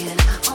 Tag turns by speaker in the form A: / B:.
A: again.